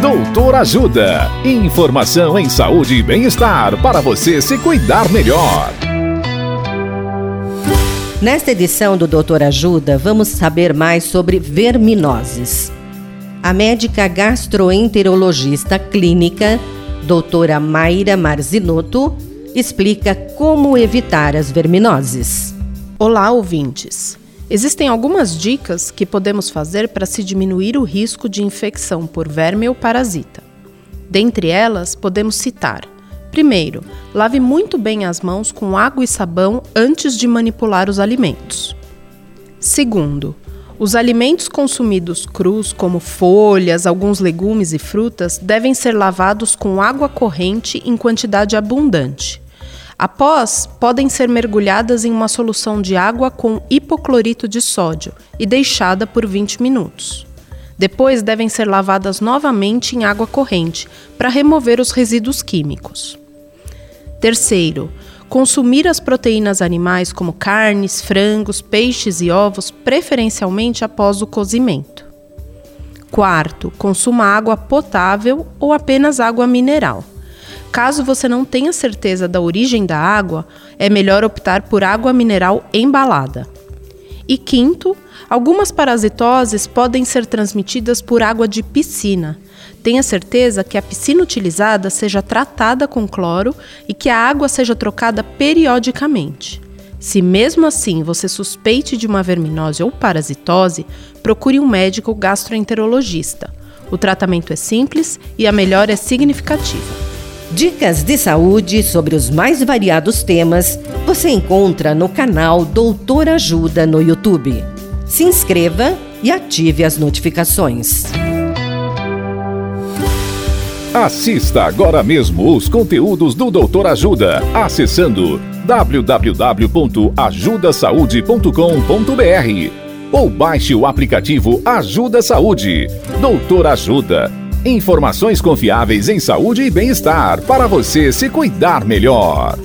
Doutor Ajuda. Informação em saúde e bem-estar para você se cuidar melhor. Nesta edição do Doutor Ajuda, vamos saber mais sobre verminoses. A médica gastroenterologista clínica, doutora Mayra Marzinotto, explica como evitar as verminoses. Olá, ouvintes! Existem algumas dicas que podemos fazer para se diminuir o risco de infecção por verme ou parasita. Dentre elas, podemos citar: primeiro, lave muito bem as mãos com água e sabão antes de manipular os alimentos. Segundo, os alimentos consumidos crus, como folhas, alguns legumes e frutas, devem ser lavados com água corrente em quantidade abundante. Após, podem ser mergulhadas em uma solução de água com hipoclorito de sódio e deixada por 20 minutos. Depois devem ser lavadas novamente em água corrente para remover os resíduos químicos. Terceiro, consumir as proteínas animais como carnes, frangos, peixes e ovos, preferencialmente após o cozimento. Quarto, consuma água potável ou apenas água mineral. Caso você não tenha certeza da origem da água, é melhor optar por água mineral embalada. E quinto, algumas parasitoses podem ser transmitidas por água de piscina. Tenha certeza que a piscina utilizada seja tratada com cloro e que a água seja trocada periodicamente. Se mesmo assim você suspeite de uma verminose ou parasitose, procure um médico gastroenterologista. O tratamento é simples e a melhora é significativa. Dicas de saúde sobre os mais variados temas você encontra no canal Doutor Ajuda no YouTube. Se inscreva e ative as notificações. Assista agora mesmo os conteúdos do Doutor Ajuda acessando www.ajudasaude.com.br ou baixe o aplicativo Ajuda Saúde. Doutor Ajuda Informações confiáveis em saúde e bem-estar para você se cuidar melhor.